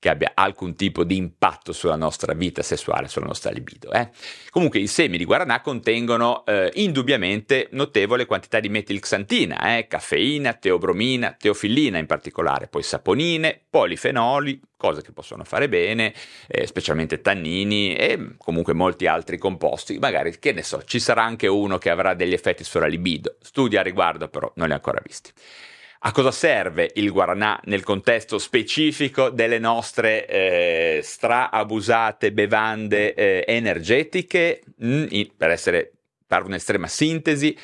che abbia alcun tipo di impatto sulla nostra vita sessuale, sulla nostra libido. Eh? Comunque i semi di guaranà contengono eh, indubbiamente notevole quantità di metilxantina, eh? caffeina, teobromina, teofillina in particolare, poi saponine, polifenoli, cose che possono fare bene, eh, specialmente tannini e comunque molti altri composti. Magari, che ne so, ci sarà anche uno che avrà degli effetti sulla libido. Studia a riguardo, però non li ho ancora visti. A cosa serve il guaranà nel contesto specifico delle nostre eh, straabusate bevande eh, energetiche? Mm, per essere, per un'estrema sintesi,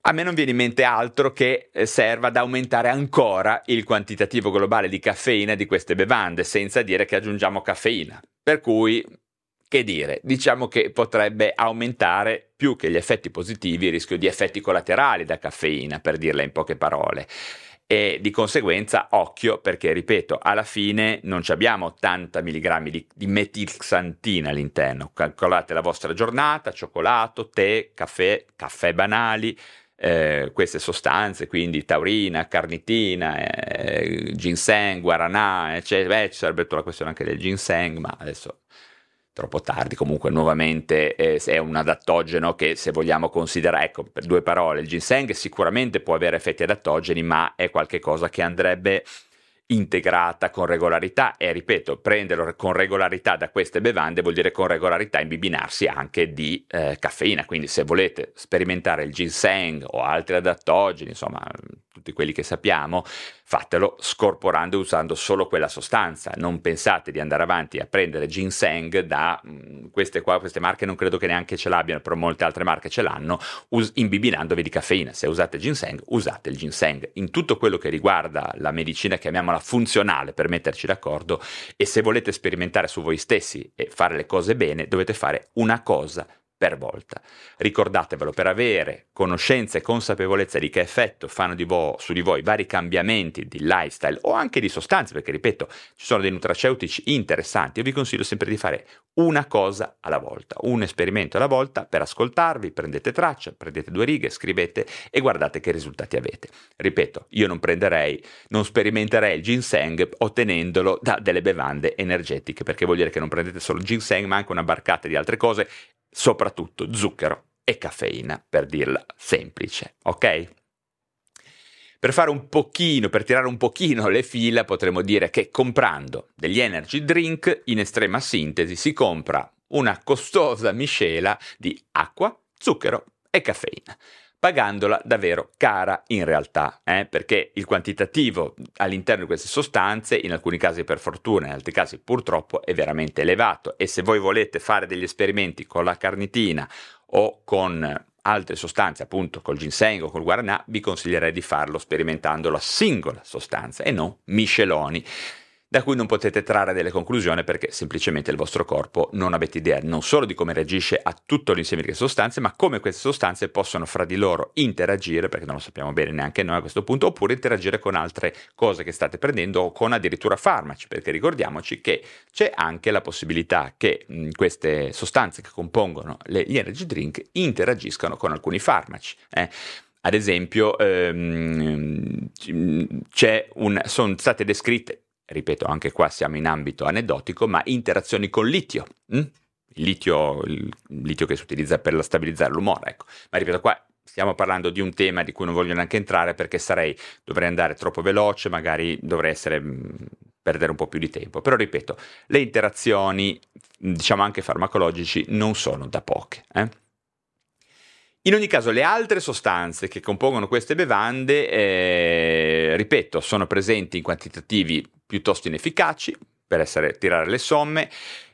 a me non viene in mente altro che eh, serva ad aumentare ancora il quantitativo globale di caffeina di queste bevande, senza dire che aggiungiamo caffeina. Per cui che dire, diciamo che potrebbe aumentare più che gli effetti positivi il rischio di effetti collaterali da caffeina, per dirla in poche parole. E di conseguenza, occhio, perché ripeto, alla fine non abbiamo 80 mg di, di metilxantina all'interno. Calcolate la vostra giornata, cioccolato, tè, caffè, caffè banali, eh, queste sostanze, quindi taurina, carnitina, eh, ginseng, guaranà, eccetera. Beh, ci sarebbe tutta la questione anche del ginseng, ma adesso troppo tardi, comunque nuovamente eh, è un adattogeno che se vogliamo considerare, ecco, per due parole, il ginseng sicuramente può avere effetti adattogeni, ma è qualcosa che andrebbe integrata con regolarità e ripeto, prenderlo con regolarità da queste bevande vuol dire con regolarità imbibinarsi anche di eh, caffeina, quindi se volete sperimentare il ginseng o altri adattogeni, insomma tutti quelli che sappiamo, fatelo scorporando e usando solo quella sostanza, non pensate di andare avanti a prendere ginseng da mh, mm, queste qua, queste marche non credo che neanche ce l'abbiano, però molte altre marche ce l'hanno, us- imbibinandovi di caffeina, se usate ginseng usate il ginseng, in tutto quello che riguarda la medicina chiamiamola chiamiamola funzionale per metterci d'accordo e se volete sperimentare su voi stessi e fare le cose bene dovete fare una cosa per volta. Ricordatevelo, per avere conoscenza e consapevolezza di che effetto fanno di vo- su di voi vari cambiamenti di lifestyle o anche di sostanze, perché ripeto, ci sono dei nutraceutici interessanti, io vi consiglio sempre di fare una cosa alla volta, un esperimento alla volta per ascoltarvi, prendete traccia, prendete due righe, scrivete e guardate che risultati avete. Ripeto, io non prenderei, non sperimenterei il ginseng ottenendolo da delle bevande energetiche, perché vuol dire che non prendete solo il ginseng, ma anche una barcata di altre cose soprattutto zucchero e caffeina, per dirla semplice, ok? Per fare un pochino, per tirare un pochino le fila, potremmo dire che comprando degli energy drink, in estrema sintesi, si compra una costosa miscela di acqua, zucchero e caffeina pagandola davvero cara in realtà, eh? perché il quantitativo all'interno di queste sostanze, in alcuni casi per fortuna, in altri casi purtroppo, è veramente elevato e se voi volete fare degli esperimenti con la carnitina o con altre sostanze, appunto col ginseng o col guaranà, vi consiglierei di farlo sperimentando la singola sostanza e non misceloni da cui non potete trarre delle conclusioni perché semplicemente il vostro corpo non avete idea non solo di come reagisce a tutto l'insieme di queste sostanze, ma come queste sostanze possono fra di loro interagire, perché non lo sappiamo bene neanche noi a questo punto, oppure interagire con altre cose che state prendendo o con addirittura farmaci, perché ricordiamoci che c'è anche la possibilità che mh, queste sostanze che compongono le, gli energy drink interagiscano con alcuni farmaci. Eh? Ad esempio, ehm, un, sono state descritte ripeto, anche qua siamo in ambito aneddotico, ma interazioni con litio. Hm? Il litio, il litio che si utilizza per stabilizzare l'umore, ecco. Ma ripeto, qua stiamo parlando di un tema di cui non voglio neanche entrare perché sarei, dovrei andare troppo veloce, magari dovrei essere perdere un po' più di tempo. Però ripeto, le interazioni, diciamo anche farmacologici, non sono da poche. Eh? In ogni caso, le altre sostanze che compongono queste bevande, eh, ripeto, sono presenti in quantitativi piuttosto inefficaci, per essere, tirare le somme,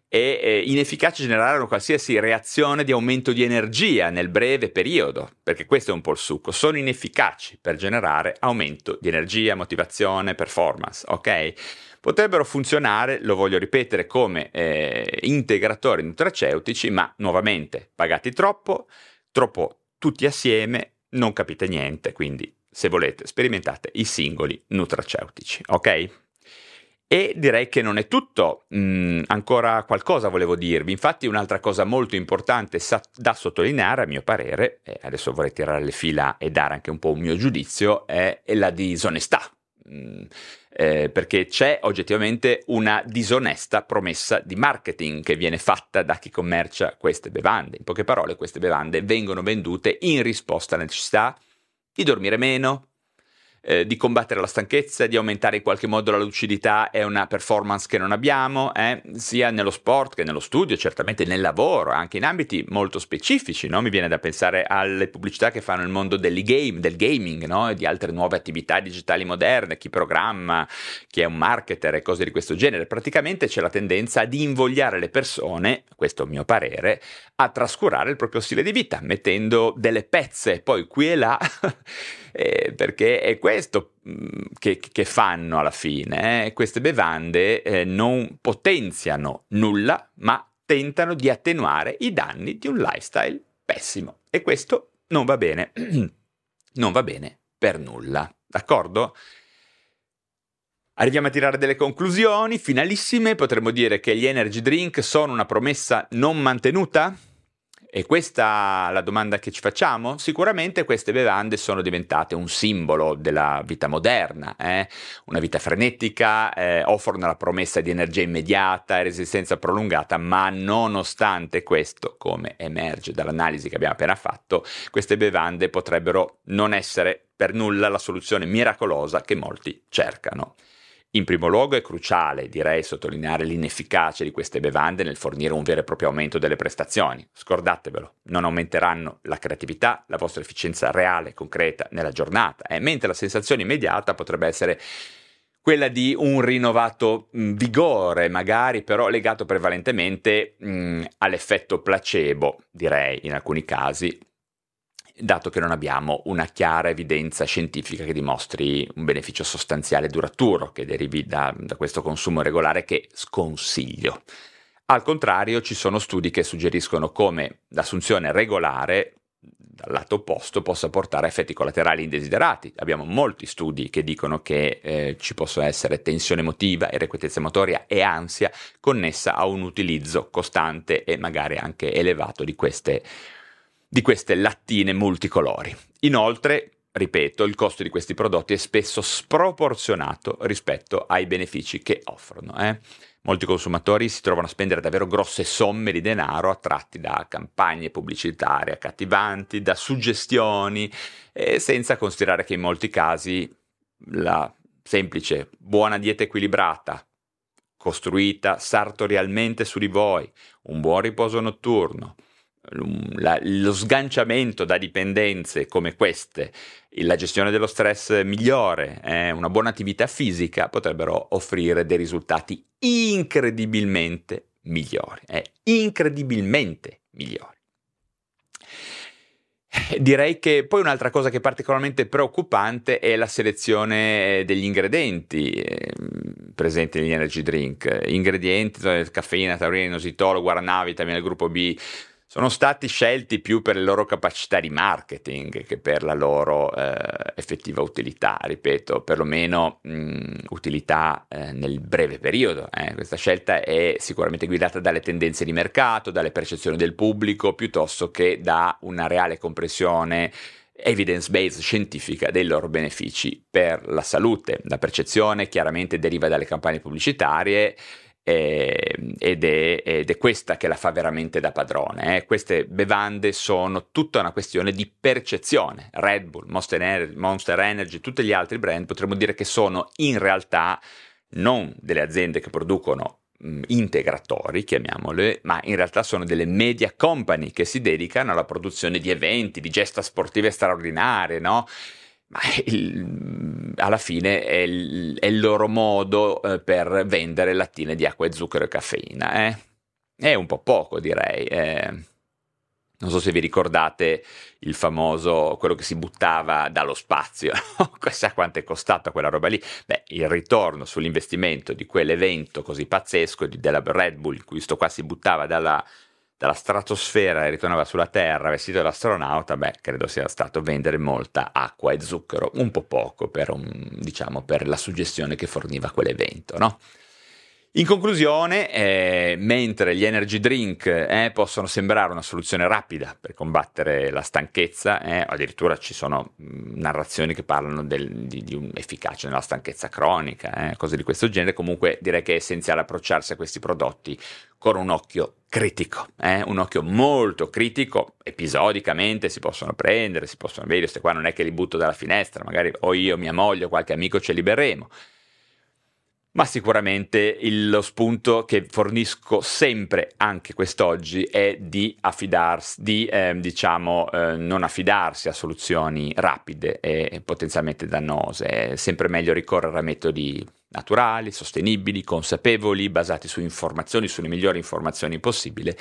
e eh, inefficaci generare qualsiasi reazione di aumento di energia nel breve periodo, perché questo è un po' il succo, sono inefficaci per generare aumento di energia, motivazione, performance, ok? Potrebbero funzionare, lo voglio ripetere, come eh, integratori nutraceutici, ma nuovamente pagati troppo, troppo tutti assieme, non capite niente, quindi se volete sperimentate i singoli nutraceutici, ok? E direi che non è tutto, mm, ancora qualcosa volevo dirvi. Infatti un'altra cosa molto importante sa- da sottolineare, a mio parere, e adesso vorrei tirare le fila e dare anche un po' un mio giudizio, è, è la disonestà. Mm, eh, perché c'è oggettivamente una disonesta promessa di marketing che viene fatta da chi commercia queste bevande. In poche parole, queste bevande vengono vendute in risposta alla necessità di dormire meno, eh, di combattere la stanchezza, di aumentare in qualche modo la lucidità è una performance che non abbiamo, eh? sia nello sport che nello studio, certamente nel lavoro, anche in ambiti molto specifici. No? Mi viene da pensare alle pubblicità che fanno nel mondo game, del gaming no? e di altre nuove attività digitali moderne, chi programma, chi è un marketer e cose di questo genere. Praticamente c'è la tendenza ad invogliare le persone, questo è il mio parere, a trascurare il proprio stile di vita, mettendo delle pezze poi qui e là, eh, perché è questo mm, che, che, fanno alla fine. Eh? Queste bevande eh, non potenziano nulla, ma tentano di attenuare i danni di un lifestyle pessimo. E questo non va bene, non va bene per nulla, d'accordo? Arriviamo a tirare delle conclusioni finalissime, potremmo dire che gli energy drink sono una promessa non mantenuta? E questa la domanda che ci facciamo? Sicuramente queste bevande sono diventate un simbolo della vita moderna, eh? una vita frenetica, eh, offrono la promessa di energia immediata e resistenza prolungata, ma nonostante questo, come emerge dall'analisi che abbiamo appena fatto, queste bevande potrebbero non essere per nulla la soluzione miracolosa che molti cercano. In primo luogo è cruciale, direi, sottolineare l'inefficacia di queste bevande nel fornire un vero e proprio aumento delle prestazioni. Scordatevelo, non aumenteranno la creatività, la vostra efficienza reale, concreta nella giornata, eh, mentre la sensazione immediata potrebbe essere quella di un rinnovato mh, vigore, magari però legato prevalentemente mh, all'effetto placebo, direi in alcuni casi, dato che non abbiamo una chiara evidenza scientifica che dimostri un beneficio sostanziale duraturo che derivi da, da questo consumo regolare che sconsiglio. Al contrario, ci sono studi che suggeriscono come l'assunzione regolare dal lato opposto possa portare a effetti collaterali indesiderati. Abbiamo molti studi che dicono che eh, ci possono essere tensione emotiva, irrequietezza motoria e ansia connessa a un utilizzo costante e magari anche elevato di queste di queste lattine multicolori. Inoltre, ripeto, il costo di questi prodotti è spesso sproporzionato rispetto ai benefici che offrono. Eh? Molti consumatori si trovano a spendere davvero grosse somme di denaro attratti da campagne pubblicitarie accattivanti, da suggestioni, senza considerare che in molti casi la semplice buona dieta equilibrata, costruita sartorialmente su di voi, un buon riposo notturno, la, lo sganciamento da dipendenze come queste, la gestione dello stress migliore, eh, una buona attività fisica potrebbero offrire dei risultati incredibilmente migliori, eh, incredibilmente migliori. Direi che poi un'altra cosa che è particolarmente preoccupante è la selezione degli ingredienti eh, presenti negli energy drink. Ingredienti, caffeina, taurina, inositolo, guarana, vitamina del gruppo B, sono stati scelti più per le loro capacità di marketing che per la loro eh, effettiva utilità, ripeto, perlomeno mh, utilità eh, nel breve periodo. Eh. Questa scelta è sicuramente guidata dalle tendenze di mercato, dalle percezioni del pubblico, piuttosto che da una reale comprensione evidence-based scientifica dei loro benefici per la salute. La percezione chiaramente deriva dalle campagne pubblicitarie eh, ed, è, ed, è, questa che la fa veramente da padrone. Eh. Queste bevande sono tutta una questione di percezione. Red Bull, Monster Energy, Monster Energy, tutti gli altri brand potremmo dire che sono in realtà non delle aziende che producono integratori, chiamiamole, ma in realtà sono delle media company che si dedicano alla produzione di eventi, di gesta sportive straordinarie, no? Ma il, alla fine è il, è il, loro modo eh, per vendere lattine di acqua e zucchero e caffeina. Eh? È un po' poco, direi. Eh. Non so se vi ricordate il famoso, quello che si buttava dallo spazio, chissà quanto è costata quella roba lì. Beh, il ritorno sull'investimento di quell'evento così pazzesco della Red Bull, in cui questo qua si buttava dalla, dalla stratosfera e ritornava sulla Terra vestito da astronauta, beh, credo sia stato vendere molta acqua e zucchero, un po' poco per, un, diciamo, per la suggestione che forniva quell'evento, no? In conclusione, eh, mentre gli energy drink eh, possono sembrare una soluzione rapida per combattere la stanchezza, eh, addirittura ci sono mh, narrazioni che parlano del, di, di un'efficacia nella stanchezza cronica, eh, cose di questo genere, comunque direi che è essenziale approcciarsi a questi prodotti con un occhio critico, eh? un occhio molto critico, episodicamente si possono prendere, si possono vedere, queste qua non è che li butto dalla finestra, magari o io, mia moglie o qualche amico ce li berremo ma sicuramente lo spunto che fornisco sempre, anche quest'oggi, è di affidarsi, di eh, diciamo eh, non affidarsi a soluzioni rapide e potenzialmente dannose. È sempre meglio ricorrere a metodi naturali, sostenibili, consapevoli, basati su informazioni, sulle migliori informazioni possibili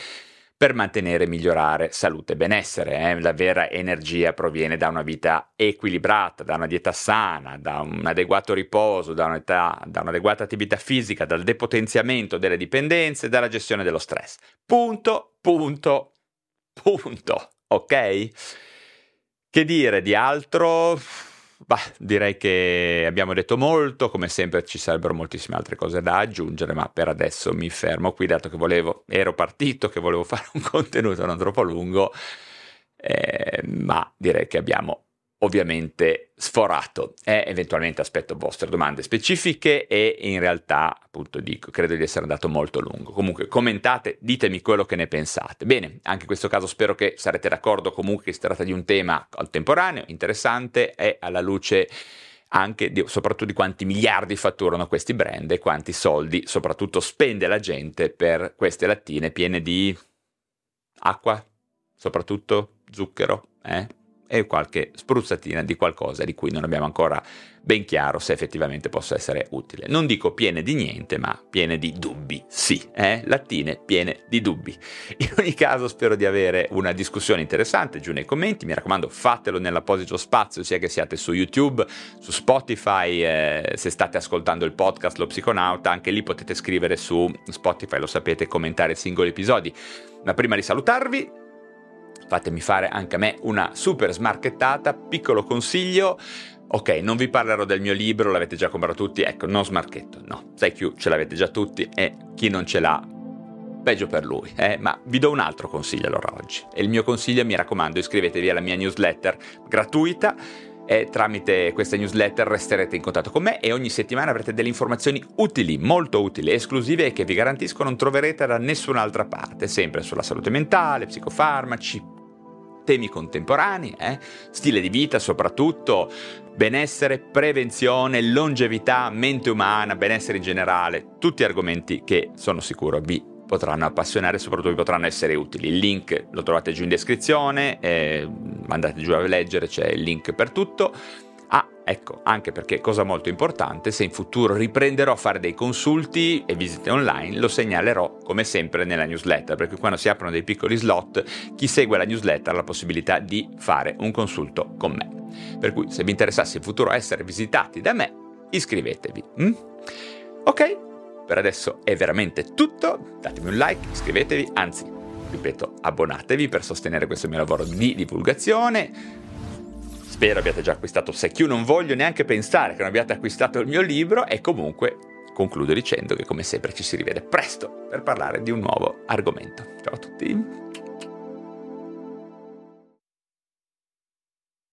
per mantenere e migliorare salute e benessere. Eh? La vera energia proviene da una vita equilibrata, da una dieta sana, da un adeguato riposo, da, un'età, da un'adeguata attività fisica, dal depotenziamento delle dipendenze e dalla gestione dello stress. Punto, punto, punto. Ok? Che dire di altro? Bah, direi che abbiamo detto molto, come sempre ci sarebbero moltissime altre cose da aggiungere, ma per adesso mi fermo qui, dato che volevo, ero partito, che volevo fare un contenuto non troppo lungo, eh, ma direi che abbiamo ovviamente sforato. E eventualmente aspetto vostre domande specifiche e in realtà appunto dico credo di essere andato molto lungo. Comunque commentate ditemi quello che ne pensate. Bene anche in questo caso spero che sarete d'accordo comunque si tratta di un tema contemporaneo interessante e alla luce anche di, soprattutto di quanti miliardi fatturano questi brand e quanti soldi soprattutto spende la gente per queste lattine piene di acqua soprattutto zucchero eh? E qualche spruzzatina di qualcosa di cui non abbiamo ancora ben chiaro se effettivamente possa essere utile. Non dico piene di niente, ma piene di dubbi, sì, eh? lattine piene di dubbi. In ogni caso spero di avere una discussione interessante giù nei commenti, mi raccomando fatelo nell'apposito spazio, sia che siate su YouTube, su Spotify, eh, se state ascoltando il podcast Lo Psiconauta, anche lì potete scrivere su Spotify, lo sapete, commentare singoli episodi. Ma prima di salutarvi, fatemi fare anche a me una super smarchettata, piccolo consiglio. Ok, non vi parlerò del mio libro, l'avete già comprato tutti, ecco, non smarchetto, no, Thank ce l'avete già tutti e chi non ce l'ha, peggio per lui, eh? ma vi do un altro consiglio allora oggi. E il mio consiglio, mi raccomando, iscrivetevi alla mia newsletter gratuita e tramite questa newsletter resterete in contatto con me e ogni settimana avrete delle informazioni utili, molto utili, esclusive e che vi garantisco non troverete da nessun'altra parte, sempre sulla salute mentale, psicofarmaci, temi contemporanei, eh? stile di vita soprattutto, benessere, prevenzione, longevità, mente umana, benessere in generale, tutti argomenti che sono sicuro vi potranno appassionare e soprattutto vi potranno essere utili. Il link lo trovate giù in descrizione, eh, andate giù a leggere, c'è il link per tutto. Ah, ecco, anche perché cosa molto importante, se in futuro riprenderò a fare dei consulti e visite online, lo segnalerò come sempre nella newsletter, perché quando si aprono dei piccoli slot, chi segue la newsletter ha la possibilità di fare un consulto con me. Per cui se vi interessasse in futuro essere visitati da me, iscrivetevi. Mm? Ok, per adesso è veramente tutto, datemi un like, iscrivetevi, anzi, ripeto, abbonatevi per sostenere questo mio lavoro di divulgazione Spero abbiate già acquistato Secchio, non voglio neanche pensare che non abbiate acquistato il mio libro e comunque concludo dicendo che come sempre ci si rivede presto per parlare di un nuovo argomento. Ciao a tutti!